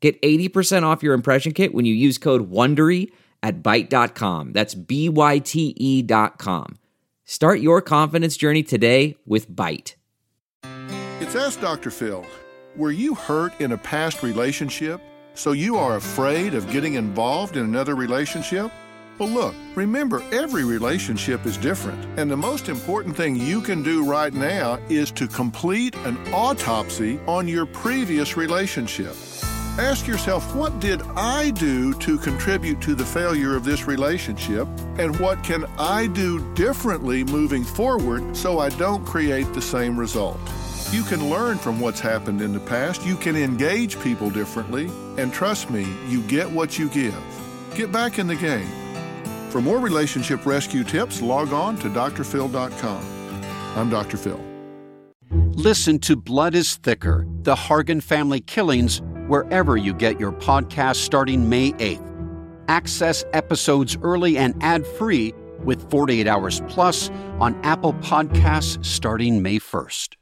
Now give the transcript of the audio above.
Get 80% off your impression kit when you use code WONDERY at Byte.com. That's B-Y-T-E dot com. Start your confidence journey today with Byte. It's Ask Dr. Phil. Were you hurt in a past relationship, so you are afraid of getting involved in another relationship? Well, look, remember, every relationship is different, and the most important thing you can do right now is to complete an autopsy on your previous relationship. Ask yourself, what did I do to contribute to the failure of this relationship? And what can I do differently moving forward so I don't create the same result? You can learn from what's happened in the past. You can engage people differently. And trust me, you get what you give. Get back in the game. For more relationship rescue tips, log on to drphil.com. I'm Dr. Phil. Listen to Blood is Thicker The Hargan Family Killings wherever you get your podcast starting May 8th. Access episodes early and ad free with 48 Hours Plus on Apple Podcasts starting May 1st.